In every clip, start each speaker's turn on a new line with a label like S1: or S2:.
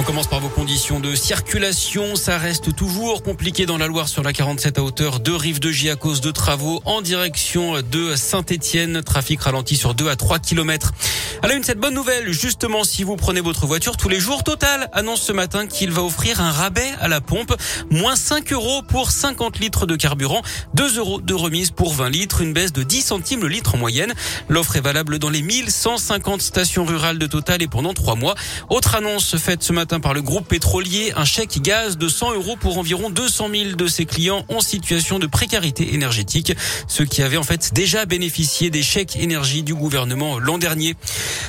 S1: On commence par vos conditions de circulation. Ça reste toujours compliqué dans la Loire sur la 47 à hauteur de Rive-de-J à cause de travaux en direction de Saint-Étienne. Trafic ralenti sur 2 à 3 kilomètres. À la une, cette bonne nouvelle, justement, si vous prenez votre voiture tous les jours, Total annonce ce matin qu'il va offrir un rabais à la pompe. Moins 5 euros pour 50 litres de carburant, 2 euros de remise pour 20 litres, une baisse de 10 centimes le litre en moyenne. L'offre est valable dans les 1150 stations rurales de Total et pendant 3 mois. Autre annonce faite ce matin par le groupe pétrolier, un chèque gaz de 100 euros pour environ 200 000 de ses clients en situation de précarité énergétique, ceux qui avaient en fait déjà bénéficié des chèques énergie du gouvernement l'an dernier.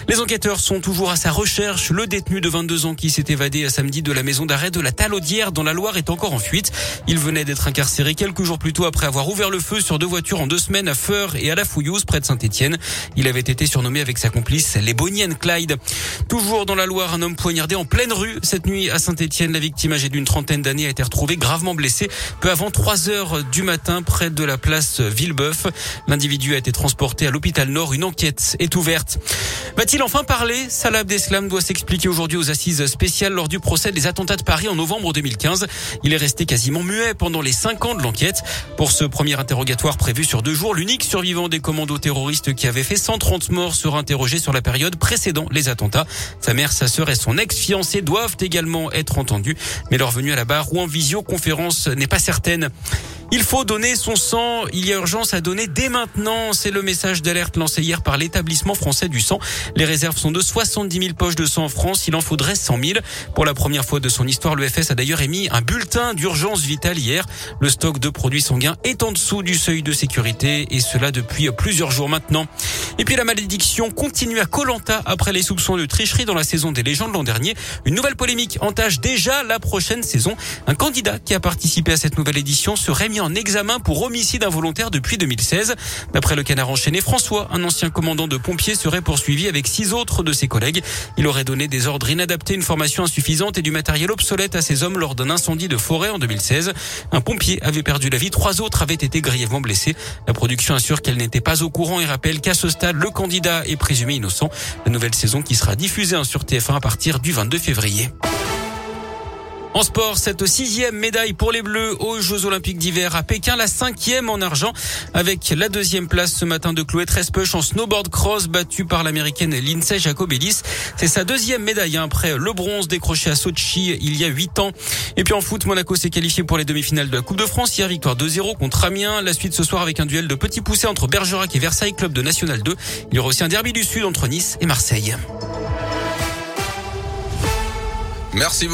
S1: Les enquêteurs sont toujours à sa recherche. Le détenu de 22 ans qui s'est évadé à samedi de la maison d'arrêt de la Talaudière dans la Loire est encore en fuite. Il venait d'être incarcéré quelques jours plus tôt après avoir ouvert le feu sur deux voitures en deux semaines à Feur et à la Fouillouse près de Saint-Etienne. Il avait été surnommé avec sa complice les Bonnie Clyde. Toujours dans la Loire, un homme poignardé en pleine rue cette nuit à Saint-Etienne. La victime âgée d'une trentaine d'années a été retrouvée gravement blessée peu avant 3 heures du matin près de la place Villebeuf. L'individu a été transporté à l'hôpital Nord. Une enquête est ouverte. Va-t-il enfin parler? Salah Abdeslam doit s'expliquer aujourd'hui aux assises spéciales lors du procès des attentats de Paris en novembre 2015. Il est resté quasiment muet pendant les cinq ans de l'enquête. Pour ce premier interrogatoire prévu sur deux jours, l'unique survivant des commandos terroristes qui avait fait 130 morts sera interrogé sur la période précédant les attentats. Sa mère, sa sœur et son ex-fiancé doivent également être entendus, mais leur venue à la barre ou en visioconférence n'est pas certaine. Il faut donner son sang. Il y a urgence à donner dès maintenant. C'est le message d'alerte lancé hier par l'établissement français du sang. Les réserves sont de 70 000 poches de sang en France. Il en faudrait 100 000. Pour la première fois de son histoire, l'EFS a d'ailleurs émis un bulletin d'urgence vitale hier. Le stock de produits sanguins est en dessous du seuil de sécurité et cela depuis plusieurs jours maintenant. Et puis la malédiction continue à Colanta après les soupçons de tricherie dans la saison des légendes l'an dernier. Une nouvelle polémique entache déjà la prochaine saison. Un candidat qui a participé à cette nouvelle édition serait mis en examen pour homicide involontaire depuis 2016. D'après le canard enchaîné, François, un ancien commandant de pompiers, serait poursuivi avec six autres de ses collègues. Il aurait donné des ordres inadaptés, une formation insuffisante et du matériel obsolète à ses hommes lors d'un incendie de forêt en 2016. Un pompier avait perdu la vie, trois autres avaient été grièvement blessés. La production assure qu'elle n'était pas au courant et rappelle qu'à ce stade, le candidat est présumé innocent. La nouvelle saison qui sera diffusée sur TF1 à partir du 22 février. En sport, cette sixième médaille pour les Bleus aux Jeux Olympiques d'hiver à Pékin, la cinquième en argent, avec la deuxième place ce matin de Chloé Trespech en snowboard cross battue par l'américaine Lindsay Jacobellis. C'est sa deuxième médaille hein, après le bronze décroché à Sochi il y a huit ans. Et puis en foot, Monaco s'est qualifié pour les demi-finales de la Coupe de France. Hier, victoire 2-0 contre Amiens. La suite ce soir avec un duel de petits poussés entre Bergerac et Versailles, club de National 2. Il y aura aussi un derby du Sud entre Nice et Marseille.
S2: Merci beaucoup.